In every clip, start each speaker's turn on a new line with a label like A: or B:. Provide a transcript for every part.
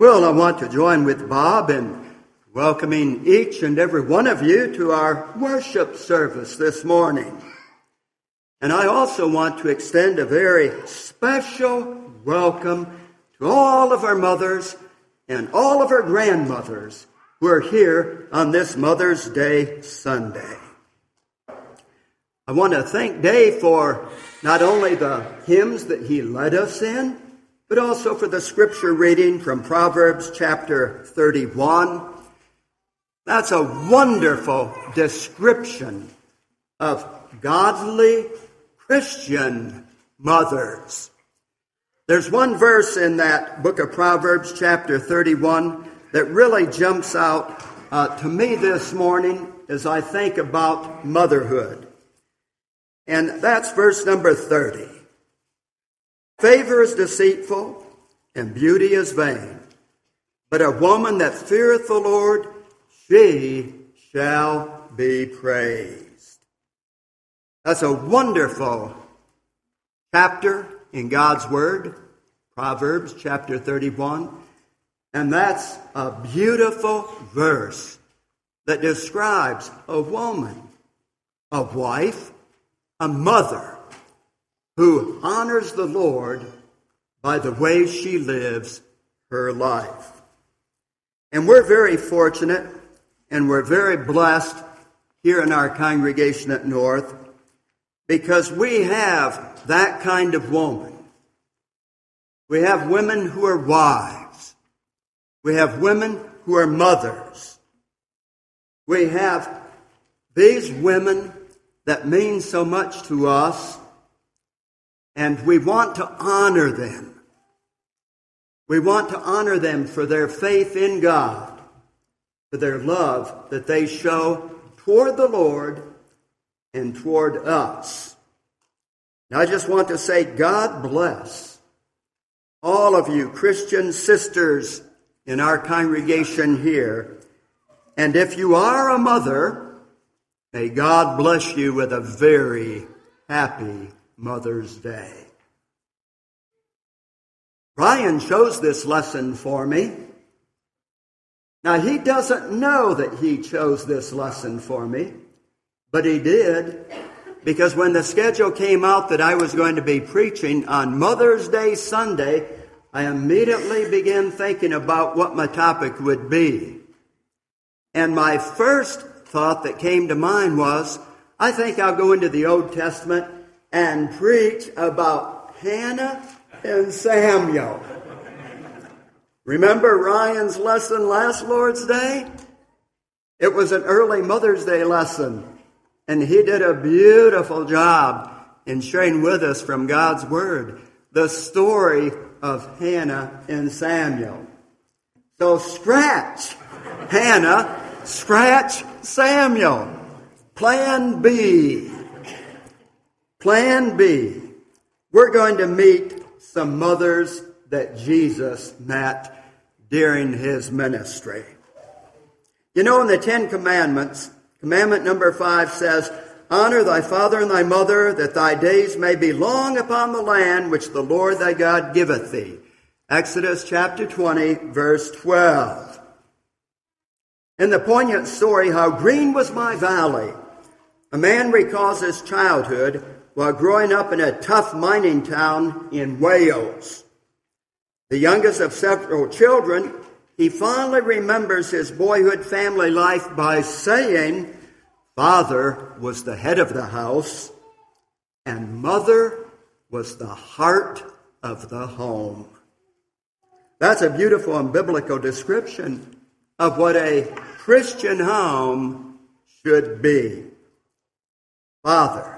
A: Well, I want to join with Bob in welcoming each and every one of you to our worship service this morning. And I also want to extend a very special welcome to all of our mothers and all of our grandmothers who are here on this Mother's Day Sunday. I want to thank Dave for not only the hymns that he led us in, but also for the scripture reading from Proverbs chapter 31. That's a wonderful description of godly Christian mothers. There's one verse in that book of Proverbs, chapter 31, that really jumps out uh, to me this morning as I think about motherhood. And that's verse number 30. Favor is deceitful and beauty is vain, but a woman that feareth the Lord, she shall be praised. That's a wonderful chapter in God's Word, Proverbs chapter 31. And that's a beautiful verse that describes a woman, a wife, a mother who honors the Lord by the way she lives her life. And we're very fortunate and we're very blessed here in our congregation at North because we have that kind of woman. We have women who are wives. We have women who are mothers. We have these women that mean so much to us, and we want to honor them. We want to honor them for their faith in God, for their love that they show toward the Lord and toward us. Now, I just want to say, God bless all of you Christian sisters in our congregation here. And if you are a mother, may God bless you with a very happy Mother's Day. Ryan chose this lesson for me. Now, he doesn't know that he chose this lesson for me. But he did because when the schedule came out that I was going to be preaching on Mother's Day Sunday, I immediately began thinking about what my topic would be. And my first thought that came to mind was, I think I'll go into the Old Testament and preach about Hannah and Samuel. Remember Ryan's lesson last Lord's Day? It was an early Mother's Day lesson. And he did a beautiful job in sharing with us from God's Word the story of Hannah and Samuel. So scratch Hannah, scratch Samuel. Plan B. Plan B. We're going to meet some mothers that Jesus met during his ministry. You know, in the Ten Commandments, Commandment number five says, Honor thy father and thy mother, that thy days may be long upon the land which the Lord thy God giveth thee. Exodus chapter 20, verse 12. In the poignant story, How Green Was My Valley, a man recalls his childhood while growing up in a tough mining town in Wales. The youngest of several children, he fondly remembers his boyhood family life by saying, Father was the head of the house, and mother was the heart of the home. That's a beautiful and biblical description of what a Christian home should be. Father,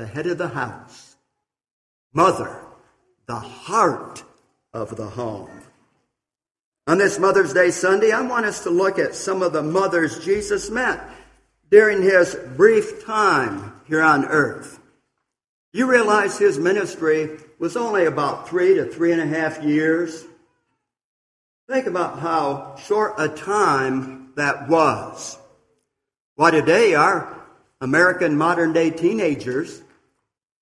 A: the head of the house. Mother, the heart of the home. On this Mother's Day Sunday, I want us to look at some of the mothers Jesus met during his brief time here on earth. You realize his ministry was only about three to three and a half years. Think about how short a time that was. Why, today our American modern day teenagers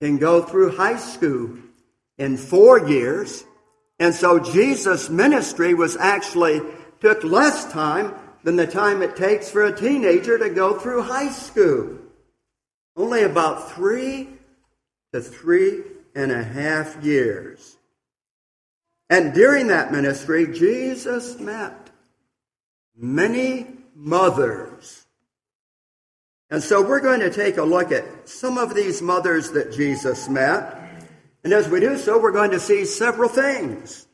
A: can go through high school in four years And so Jesus' ministry was actually took less time than the time it takes for a teenager to go through high school. Only about three to three and a half years. And during that ministry, Jesus met many mothers. And so we're going to take a look at some of these mothers that Jesus met. And as we do so, we're going to see several things.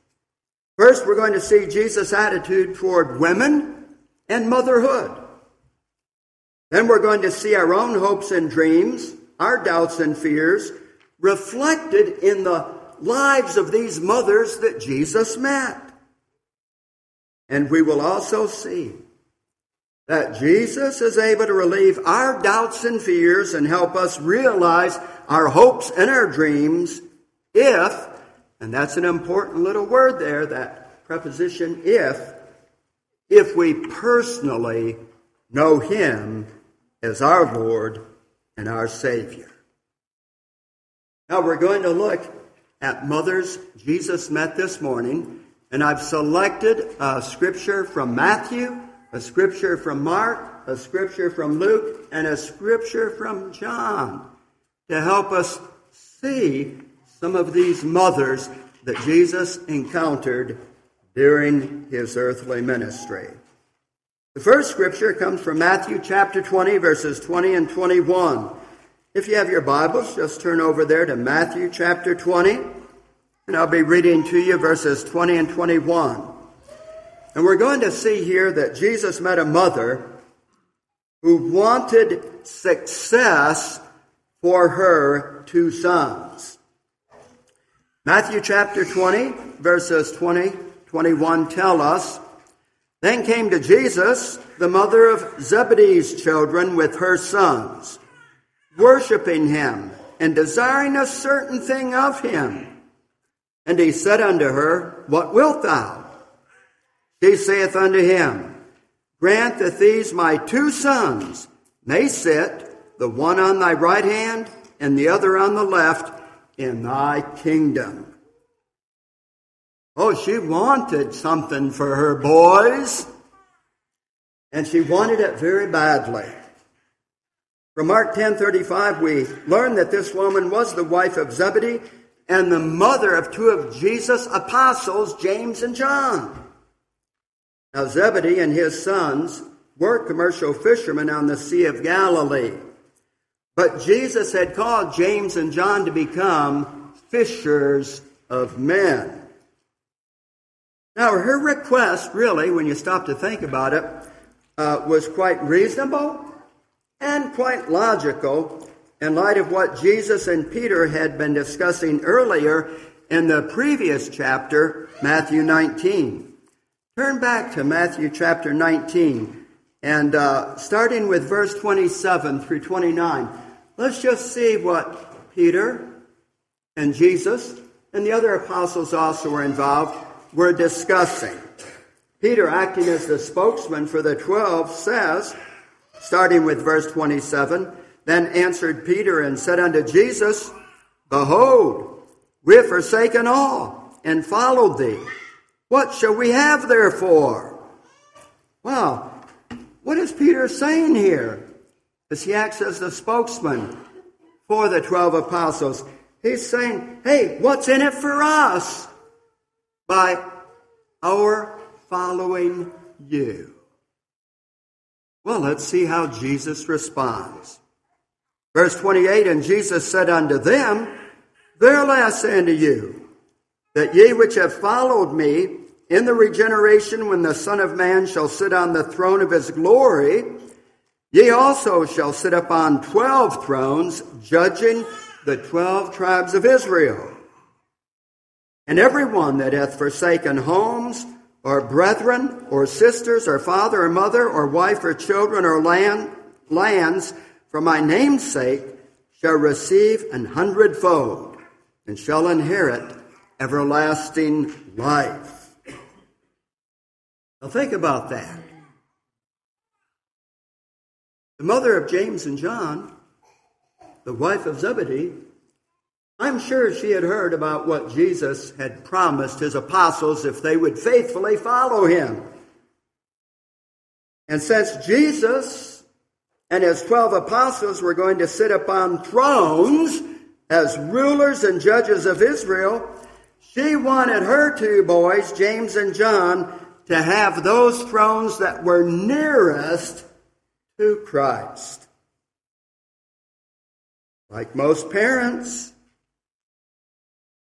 A: First, we're going to see Jesus' attitude toward women and motherhood. Then we're going to see our own hopes and dreams, our doubts and fears, reflected in the lives of these mothers that Jesus met. And we will also see that Jesus is able to relieve our doubts and fears and help us realize our hopes and our dreams if, and that's an important little word there, that preposition if, if we personally know Him as our Lord and our Savior. Now we're going to look at mothers Jesus met this morning, and I've selected a scripture from Matthew, a scripture from Mark, a scripture from Luke, and a scripture from John to help us see some of these mothers that Jesus encountered during his earthly ministry. The first scripture comes from Matthew chapter 20, verses 20 and 21. If you have your Bibles, just turn over there to Matthew chapter 20, and I'll be reading to you verses 20 and 21. And we're going to see here that Jesus met a mother who wanted success for her two sons. Matthew chapter 20, verses 20, 21 tell us, Then came to Jesus the mother of Zebedee's children with her sons worshiping him and desiring a certain thing of him. And he said unto her, What wilt thou? She saith unto him, Grant that these my two sons may sit, the one on thy right hand and the other on the left, in thy kingdom. Oh, she wanted something for her boys, and she wanted it very badly. From Mark 10:35 we learn that this woman was the wife of Zebedee and the mother of two of Jesus' apostles, James and John. Now Zebedee and his sons were commercial fishermen on the Sea of Galilee. But Jesus had called James and John to become fishers of men. Now, her request, really, when you stop to think about it, uh, was quite reasonable and quite logical in light of what Jesus and Peter had been discussing earlier in the previous chapter, Matthew 19. Turn back to Matthew chapter 19 and uh, starting with verse 27 through 29, let's just see what Peter and Jesus and the other apostles also were involved were discussing. Peter, acting as the spokesman for the twelve, says, starting with verse 27. Then answered Peter and said unto Jesus, Behold, we have forsaken all and followed thee. What shall we have therefore? Well, what is Peter saying here? As he acts as the spokesman for the 12 apostles, he's saying, hey, what's in it for us by our following you? Well, let's see how Jesus responds. Verse 28 And Jesus said unto them, Verily I say unto you, that ye which have followed me in the regeneration when the Son of Man shall sit on the throne of his glory, ye also shall sit upon twelve thrones, judging the twelve tribes of Israel. And every one that hath forsaken homes, or brethren, or sisters, or father, or mother, or wife, or children, or land, lands, for my name's sake, shall receive an hundredfold, and shall inherit everlasting life. Now think about that. The mother of James and John, the wife of Zebedee, I'm sure she had heard about what Jesus had promised his apostles if they would faithfully follow him. And since Jesus and his 12 apostles were going to sit upon thrones as rulers and judges of Israel, she wanted her two boys, James and John, to have those thrones that were nearest to Christ. Like most parents,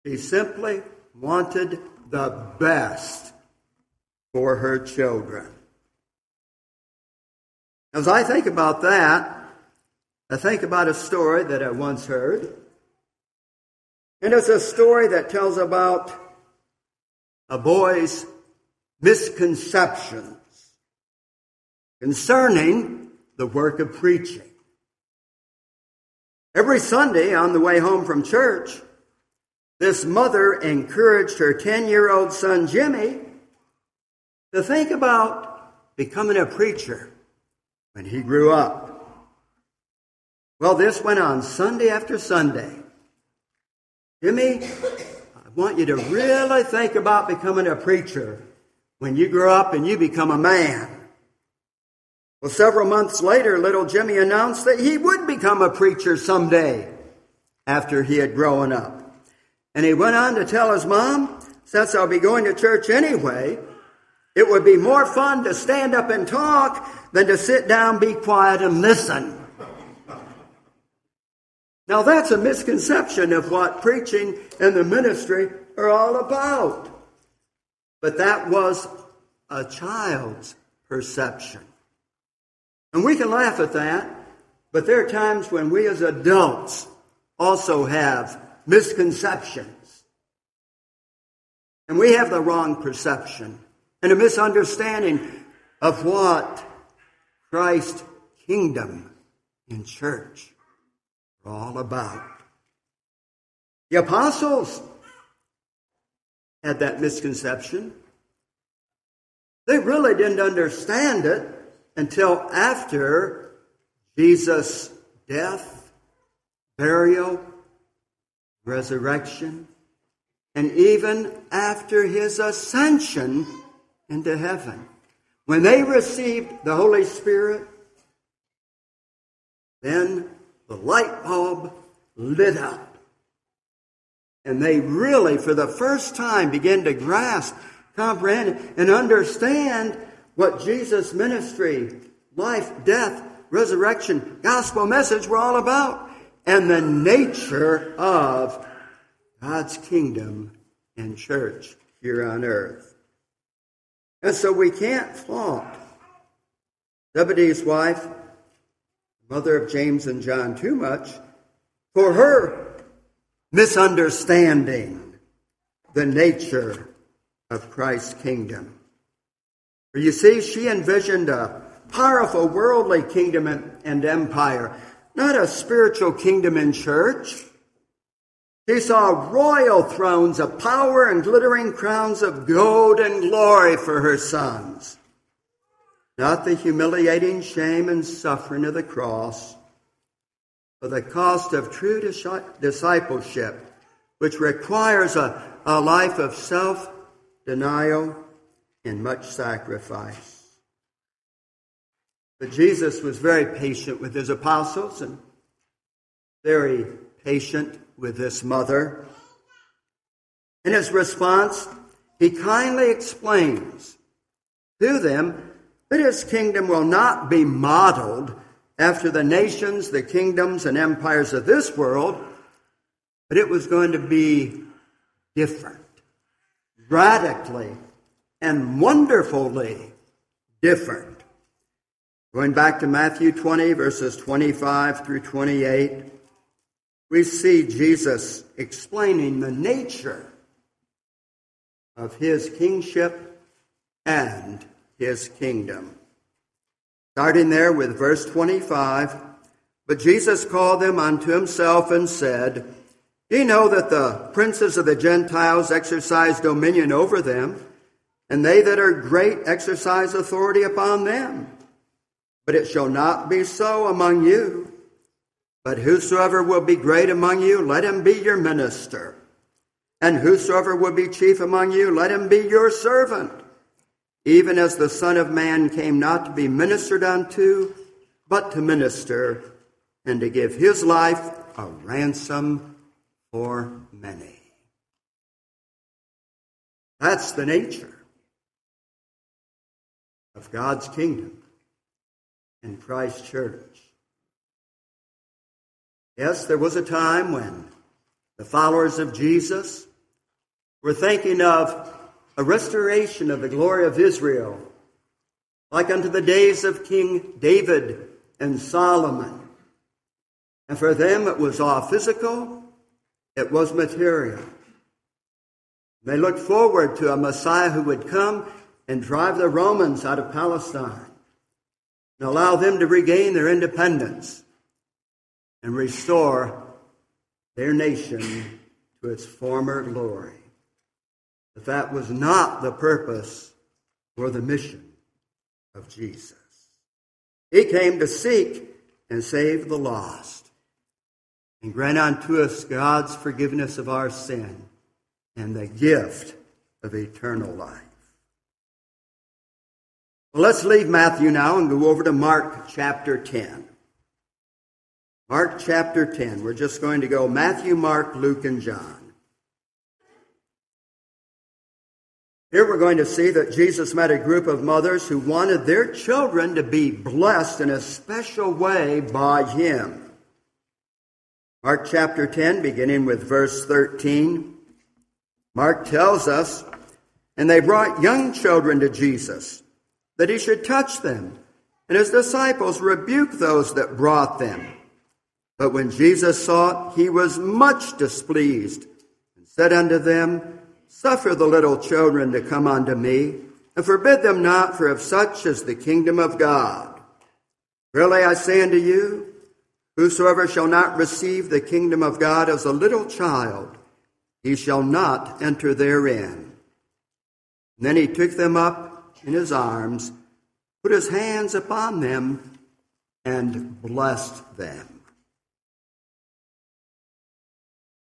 A: she simply wanted the best for her children. As I think about that, I think about a story that I once heard. And it's a story that tells about a boy's misconceptions concerning the work of preaching. Every Sunday on the way home from church, this mother encouraged her 10 year old son Jimmy to think about becoming a preacher when he grew up. Well, this went on Sunday after Sunday. Jimmy, I want you to really think about becoming a preacher when you grow up and you become a man. Well, several months later, little Jimmy announced that he would become a preacher someday after he had grown up. And he went on to tell his mom, since I'll be going to church anyway, it would be more fun to stand up and talk than to sit down, be quiet, and listen. Now that's a misconception of what preaching and the ministry are all about. But that was a child's perception. And we can laugh at that, but there are times when we as adults also have misconceptions. And we have the wrong perception and a misunderstanding of what Christ's kingdom in church are all about. The apostles had that misconception. They really didn't understand it until after Jesus' death, burial, resurrection, and even after his ascension into heaven. When they received the Holy Spirit, then the light bulb lit up. And they really, for the first time, begin to grasp, comprehend, and understand what Jesus' ministry, life, death, resurrection, gospel message were all about, and the nature of God's kingdom and church here on earth. And so we can't flaunt Zebedee's wife, mother of James and John, too much for her misunderstanding the nature of Christ's kingdom. For you see, she envisioned a powerful worldly kingdom and empire, not a spiritual kingdom and church. She saw royal thrones of power and glittering crowns of gold and glory for her sons. Not the humiliating shame and suffering of the cross, but the cost of true discipleship, which requires a, a life of self denial and much sacrifice. But Jesus was very patient with his apostles and very patient with this mother. In his response, he kindly explains to them that his kingdom will not be modeled after the nations, the kingdoms, and empires of this world, but it was going to be different, radically and wonderfully different. Going back to Matthew 20, verses 25 through 28, we see Jesus explaining the nature of his kingship and his kingdom. Starting there with verse 25, but Jesus called them unto himself and said, Ye know that the princes of the Gentiles exercise dominion over them, and they that are great exercise authority upon them. But it shall not be so among you. But whosoever will be great among you, let him be your minister. And whosoever will be chief among you, let him be your servant. Even as the Son of Man came not to be ministered unto, but to minister, and to give his life a ransom for many. That's the nature of God's kingdom and Christ's church. Yes, there was a time when the followers of Jesus were thinking of a restoration of the glory of Israel, like unto the days of King David and Solomon. And for them, it was all physical, it was material. They looked forward to a Messiah who would come and drive the Romans out of Palestine and allow them to regain their independence and restore their nation to its former glory. But that was not the purpose or the mission of Jesus. He came to seek and save the lost and grant unto us God's forgiveness of our sin and the gift of eternal life. Well, let's leave Matthew now and go over to Mark chapter 10. Mark chapter 10. We're just going to go Matthew, Mark, Luke, and John. Here we're going to see that Jesus met a group of mothers who wanted their children to be blessed in a special way by him. Mark chapter 10, beginning with verse 13. Mark tells us, And they brought young children to Jesus, that he should touch them. And his disciples rebuked those that brought them. But when Jesus saw it, he was much displeased, and said unto them, Suffer the little children to come unto me, and forbid them not, for of such is the kingdom of God. Really I say unto you, whosoever shall not receive the kingdom of God as a little child, he shall not enter therein. And then he took them up in his arms, put his hands upon them, and blessed them.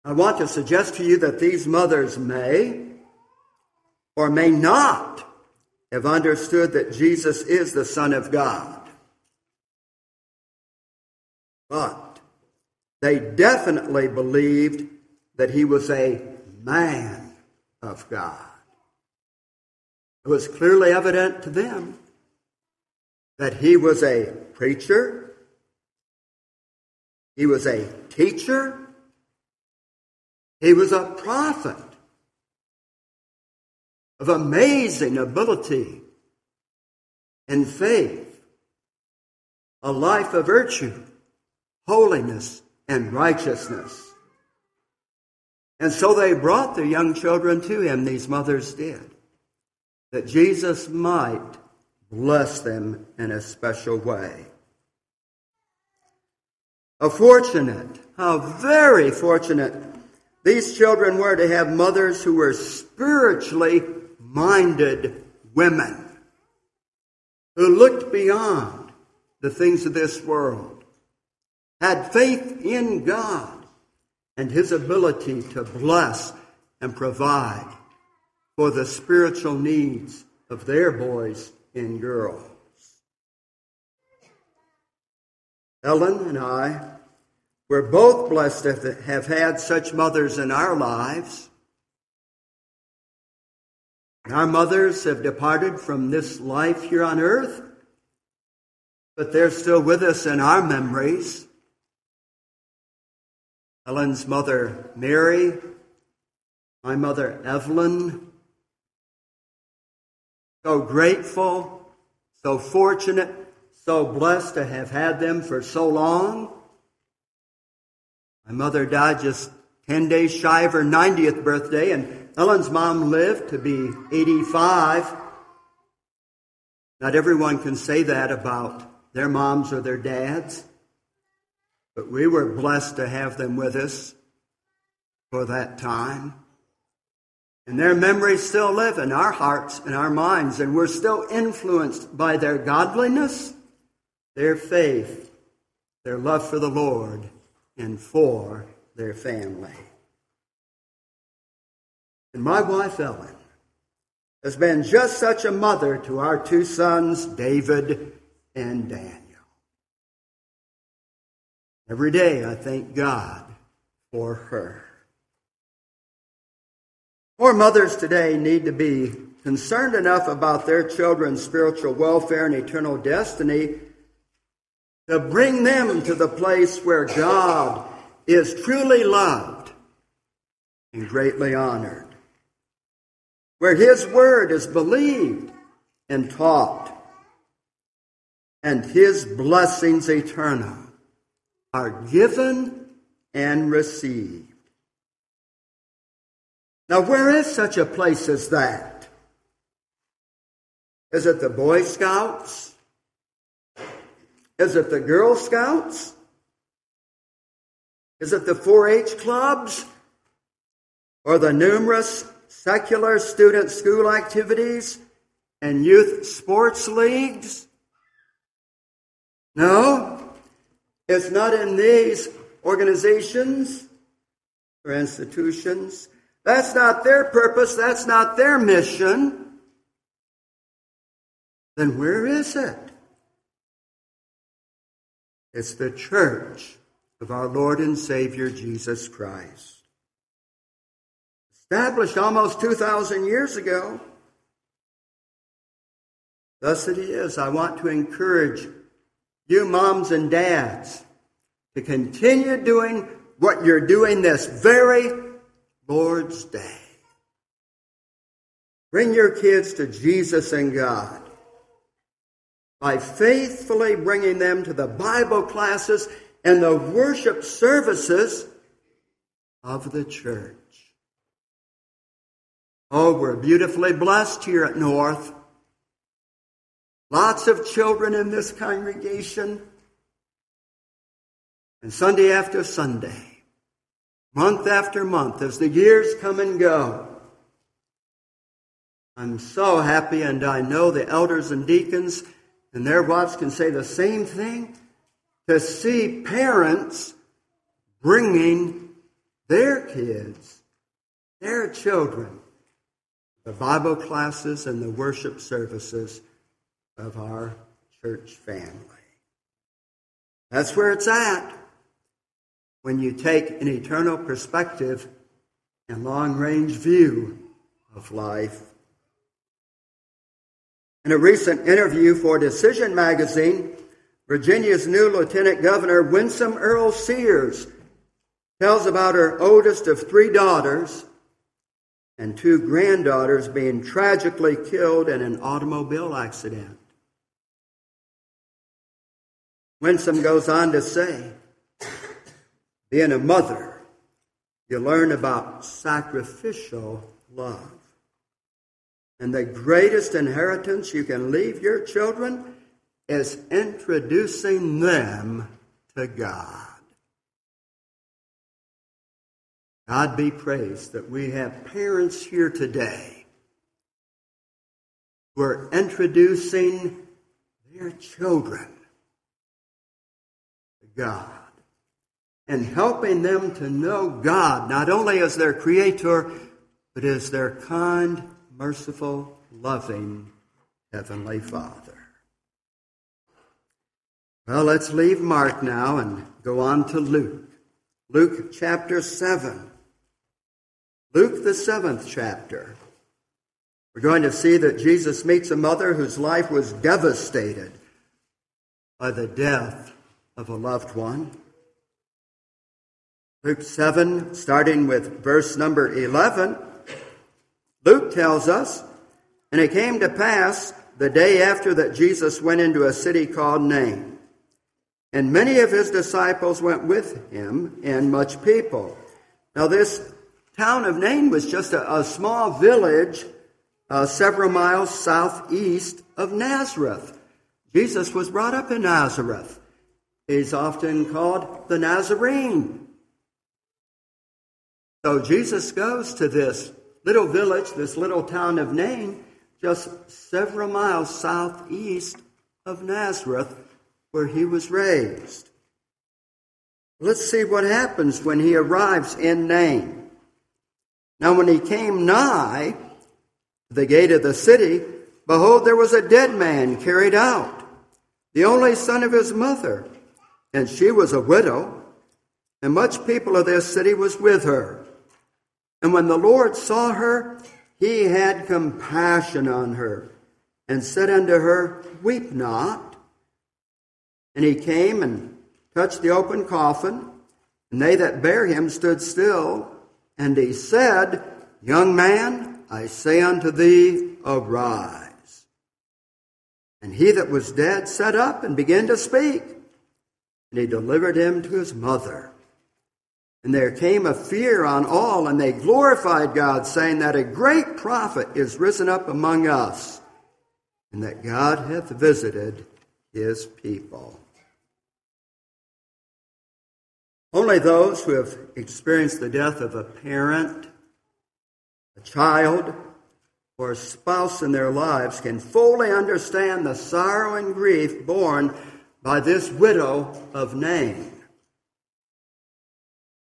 A: I want to suggest to you that these mothers may or may not have understood that Jesus is the Son of God. But they definitely believed that he was a man of God. It was clearly evident to them that he was a preacher, he was a teacher, he was a prophet of amazing ability and faith, a life of virtue, holiness, and righteousness. And so they brought their young children to him, these mothers did, that Jesus might bless them in a special way. A fortunate, how very fortunate these children were to have mothers who were spiritually minded women who looked beyond the things of this world, had faith in God and His ability to bless and provide for the spiritual needs of their boys and girls. Ellen and I we're both blessed to have had such mothers in our lives. Our mothers have departed from this life here on earth, but they're still with us in our memories. Ellen's mother, Mary, my mother, Evelyn. So grateful, so fortunate, so blessed to have had them for so long. My mother died just 10 days shy of her 90th birthday, and Ellen's mom lived to be 85. Not everyone can say that about their moms or their dads, but we were blessed to have them with us for that time. And their memories still live in our hearts and our minds, and we're still influenced by their godliness, their faith, their love for the Lord, and for their family. And my wife, Ellen, has been just such a mother to our two sons, David and Daniel. Every day I thank God for her. More mothers today need to be concerned enough about their children's spiritual welfare and eternal destiny to bring them to the place where God is truly loved and greatly honored, where His Word is believed and taught, and His blessings eternal are given and received. Now, where is such a place as that? Is it the Boy Scouts? Is it the Girl Scouts? Is it the 4 H clubs? Or the numerous secular student school activities and youth sports leagues? No, it's not in these organizations or institutions. That's not their purpose. That's not their mission. Then where is it? It's the church of our Lord and Savior Jesus Christ. Established almost 2,000 years ago. Thus it is. I want to encourage you moms and dads to continue doing what you're doing this very Lord's Day. Bring your kids to Jesus and God by faithfully bringing them to the Bible classes and the worship services of the church. Oh, we're beautifully blessed here at North. Lots of children in this congregation. And Sunday after Sunday, month after month, as the years come and go, I'm so happy, and I know the elders and deacons and their wives can say the same thing to see parents bringing their kids, their children, the Bible classes and the worship services of our church family. That's where it's at when you take an eternal perspective and long range view of life. In a recent interview for Decision magazine, Virginia's new Lieutenant Governor, Winsome Earle-Sears, tells about her oldest of three daughters and two granddaughters being tragically killed in an automobile accident. Winsome goes on to say, being a mother, you learn about sacrificial love. And the greatest inheritance you can leave your children is introducing them to God. God be praised that we have parents here today who are introducing their children to God and helping them to know God not only as their creator, but as their kind, merciful, loving Heavenly Father. Well, let's leave Mark now and go on to Luke. Luke chapter 7. Luke, the seventh chapter. We're going to see that Jesus meets a mother whose life was devastated by the death of a loved one. Luke 7, starting with verse number 11, Luke tells us, And it came to pass the day after that Jesus went into a city called Nain. And many of his disciples went with him, and much people. Now, this town of Nain was just a, a small village uh, several miles southeast of Nazareth. Jesus was brought up in Nazareth. He's often called the Nazarene. So Jesus goes to this little village, this little town of Nain, just several miles southeast of Nazareth, where he was raised. Let's see what happens when he arrives in Nain. Now, when he came nigh the gate of the city, behold, there was a dead man carried out, the only son of his mother, and she was a widow, and much people of this city was with her. And when the Lord saw her, he had compassion on her, and said unto her, Weep not. And he came and touched the open coffin, and they that bare him stood still. And he said, Young man, I say unto thee, arise. And he that was dead sat up and began to speak. And he delivered him to his mother. And there came a fear on all, and they glorified God, saying that a great prophet is risen up among us, and that God hath visited his people. Only those who have experienced the death of a parent, a child, or a spouse in their lives can fully understand the sorrow and grief borne by this widow of Nain.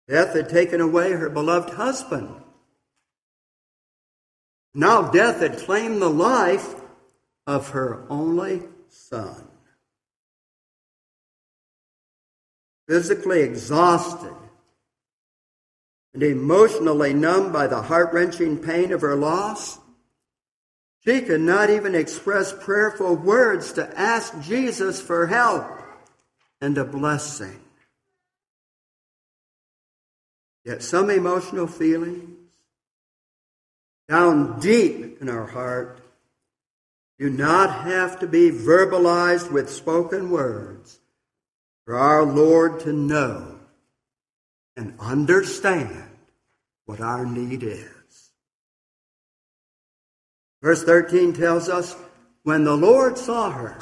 A: Death had taken away her beloved husband. Now death had claimed the life of her only son. physically exhausted and emotionally numb by the heart wrenching pain of her loss, she could not even express prayerful words to ask Jesus for help and a blessing. Yet some emotional feelings down deep in our heart do not have to be verbalized with spoken words for our Lord to know and understand what our need is. Verse 13 tells us when the Lord saw her,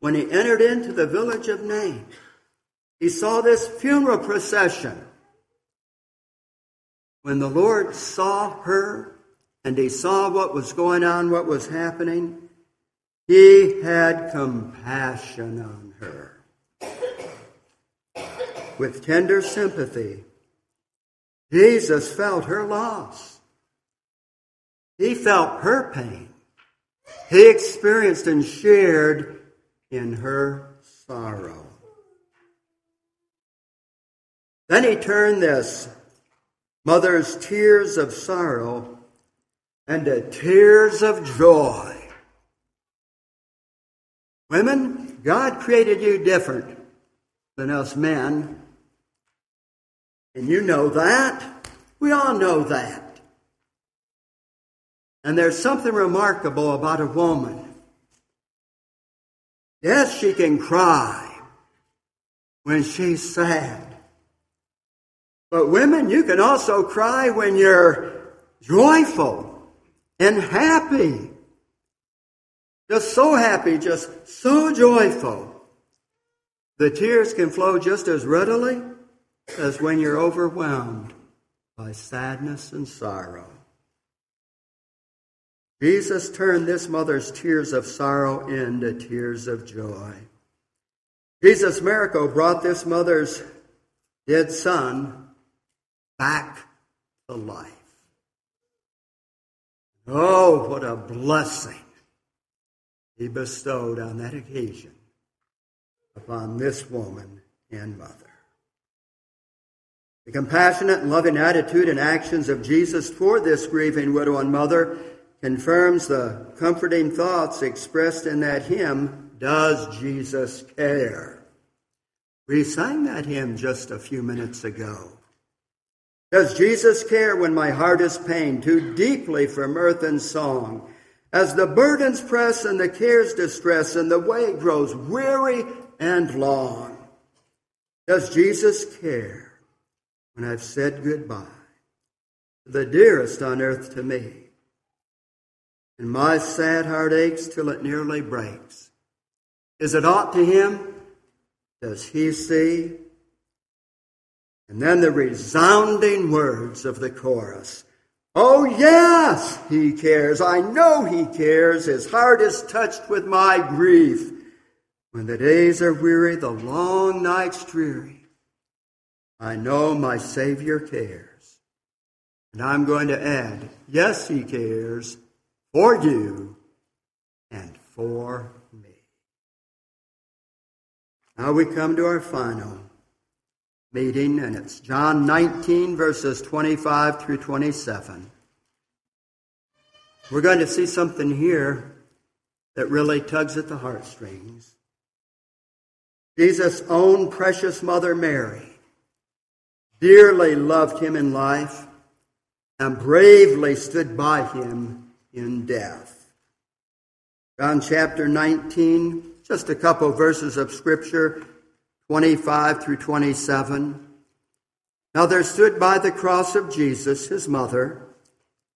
A: when he entered into the village of Nain, he saw this funeral procession. When the Lord saw her and he saw what was going on, what was happening, he had compassion on her with tender sympathy. Jesus felt her loss. He felt her pain. He experienced and shared in her sorrow. Then he turned this mother's tears of sorrow into tears of joy. Women, God created you different than us men. And you know that. We all know that. And there's something remarkable about a woman. Yes, she can cry when she's sad. But women, you can also cry when you're joyful and happy. Just so happy, just so joyful. The tears can flow just as readily as when you're overwhelmed by sadness and sorrow. Jesus turned this mother's tears of sorrow into tears of joy. Jesus' miracle brought this mother's dead son back to life. Oh, what a blessing he bestowed on that occasion upon this woman and mother. The compassionate and loving attitude and actions of Jesus toward this grieving widow and mother confirms the comforting thoughts expressed in that hymn, Does Jesus Care? We sang that hymn just a few minutes ago. Does Jesus care when my heart is pained too deeply for mirth and song? As the burdens press and the cares distress and the way grows weary and long? Does Jesus care? when I've said goodbye to the dearest on earth to me. And my sad heart aches till it nearly breaks. Is it aught to him? Does he see? And then the resounding words of the chorus. Oh, yes, he cares. I know he cares. His heart is touched with my grief. When the days are weary, the long nights dreary, I know my Savior cares. And I'm going to add, yes, He cares for you and for me. Now we come to our final meeting, and it's John 19, verses 25 through 27. We're going to see something here that really tugs at the heartstrings. Jesus' own precious mother Mary dearly loved him in life and bravely stood by him in death. John chapter 19, just a couple verses of scripture, 25 through 27. Now there stood by the cross of Jesus his mother,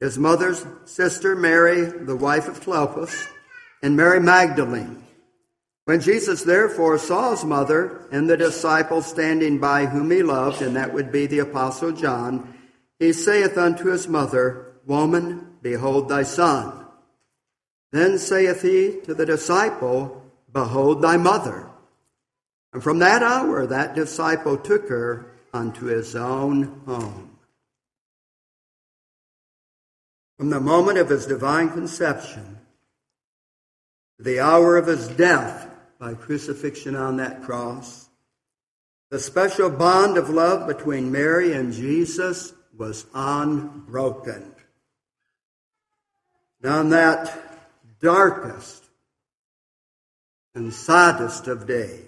A: his mother's sister Mary, the wife of Clopas, and Mary Magdalene. When Jesus therefore saw his mother and the disciple standing by whom he loved, and that would be the apostle John, he saith unto his mother, Woman, behold thy son. Then saith he to the disciple, Behold thy mother. And from that hour that disciple took her unto his own home. From the moment of his divine conception to the hour of his death by crucifixion on that cross, the special bond of love between Mary and Jesus was unbroken. And on that darkest and saddest of days,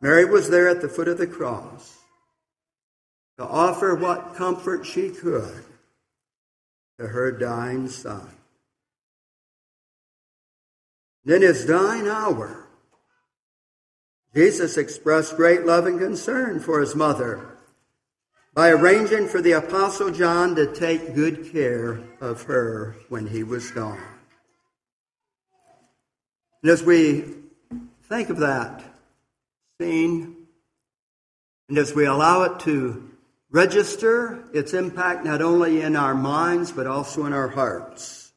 A: Mary was there at the foot of the cross to offer what comfort she could to her dying son. in his dying hour, Jesus expressed great love and concern for his mother by arranging for the Apostle John to take good care of her when he was gone. And as we think of that scene, and as we allow it to register its impact not only in our minds, but also in our hearts.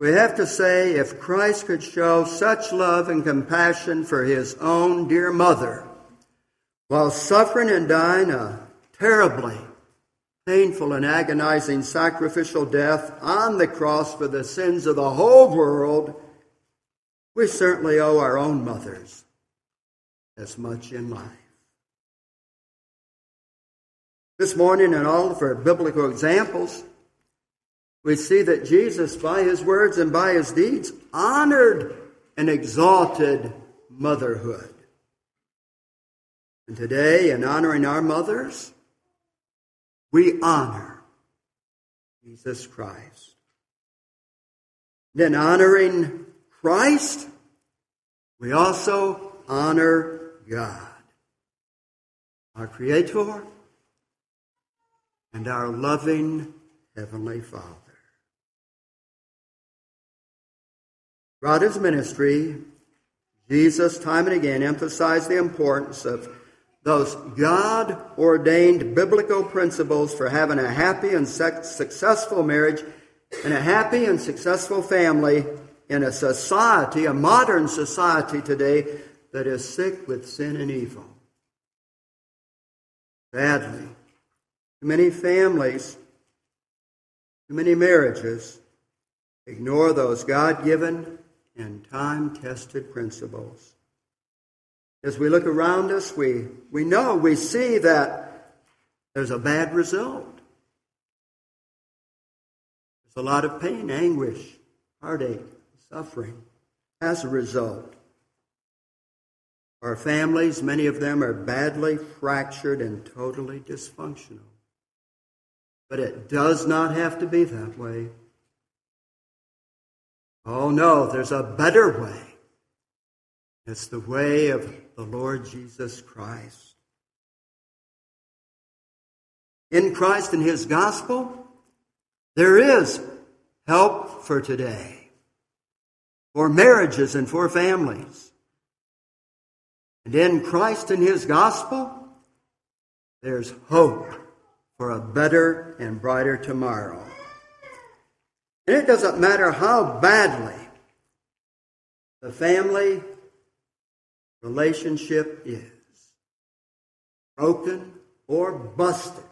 A: We have to say if Christ could show such love and compassion for his own dear mother while suffering and dying a terribly painful and agonizing sacrificial death on the cross for the sins of the whole world, we certainly owe our own mothers as much in life. This morning, in all of our biblical examples, we see that Jesus, by his words and by his deeds, honored and exalted motherhood. And today, in honoring our mothers, we honor Jesus Christ. Then, honoring Christ, we also honor God, our Creator and our loving Heavenly Father. Throughout his ministry, Jesus time and again emphasized the importance of those God ordained biblical principles for having a happy and successful marriage and a happy and successful family in a society, a modern society today that is sick with sin and evil. Sadly, too many families, too many marriages ignore those God given and time tested principles. As we look around us, we, we know, we see that there's a bad result. There's a lot of pain, anguish, heartache, suffering as a result. Our families, many of them are badly fractured and totally dysfunctional. But it does not have to be that way. Oh no, there's a better way. It's the way of the Lord Jesus Christ. In Christ and His gospel, there is help for today, for marriages and for families. And in Christ and His gospel, there's hope for a better and brighter tomorrow. And it doesn't matter how badly the family relationship is broken or busted,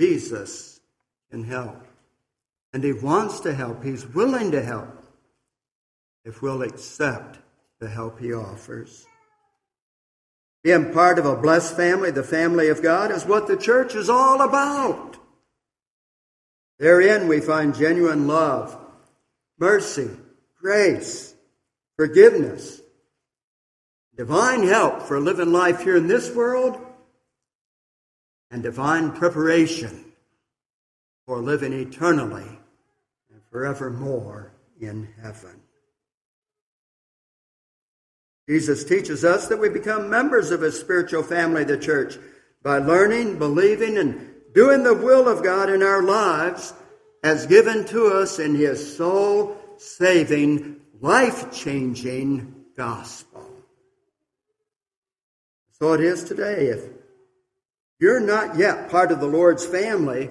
A: Jesus can help. And He wants to help. He's willing to help if we'll accept the help He offers. Being part of a blessed family, the family of God, is what the church is all about. Therein we find genuine love, mercy, grace, forgiveness, divine help for living life here in this world, and divine preparation for living eternally and forevermore in heaven. Jesus teaches us that we become members of his spiritual family, the church, by learning, believing, and doing the will of God in our lives as given to us in his soul saving, life changing gospel. So it is today. If you're not yet part of the Lord's family,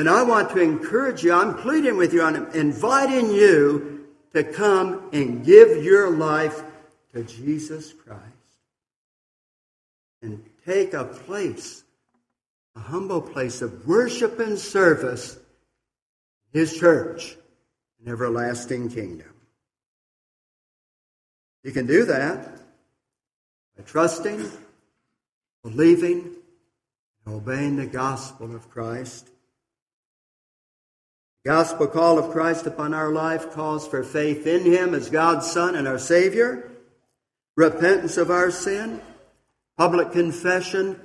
A: then I want to encourage you, I'm pleading with you, I'm inviting you to come and give your life to Jesus Christ and take a place, a humble place of worship and service, in His church, an everlasting kingdom. You can do that by trusting, believing, and obeying the gospel of Christ. Gospel call of Christ upon our life calls for faith in Him as God's Son and our Savior repentance of our sin, public confession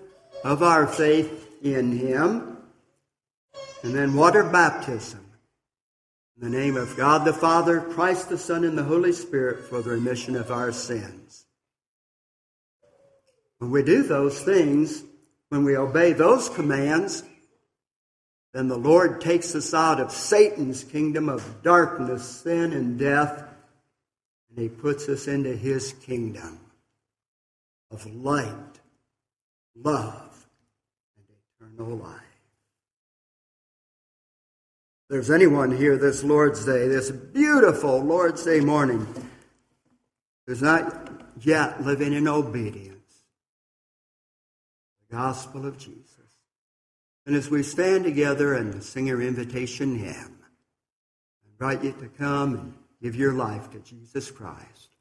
A: of our faith in Him, and then water baptism. In the name of God the Father, Christ the Son, and the Holy Spirit for the remission of our sins. When we do those things, when we obey those commands, then the Lord takes us out of Satan's kingdom of darkness, sin, and death and he puts us into his kingdom of light, love, and eternal life. If there's anyone here this Lord's Day, this beautiful Lord's Day morning, who's not yet living in obedience, the gospel of Jesus. And as we stand together and sing our invitation hymn, I invite you to come and Give your life to Jesus Christ.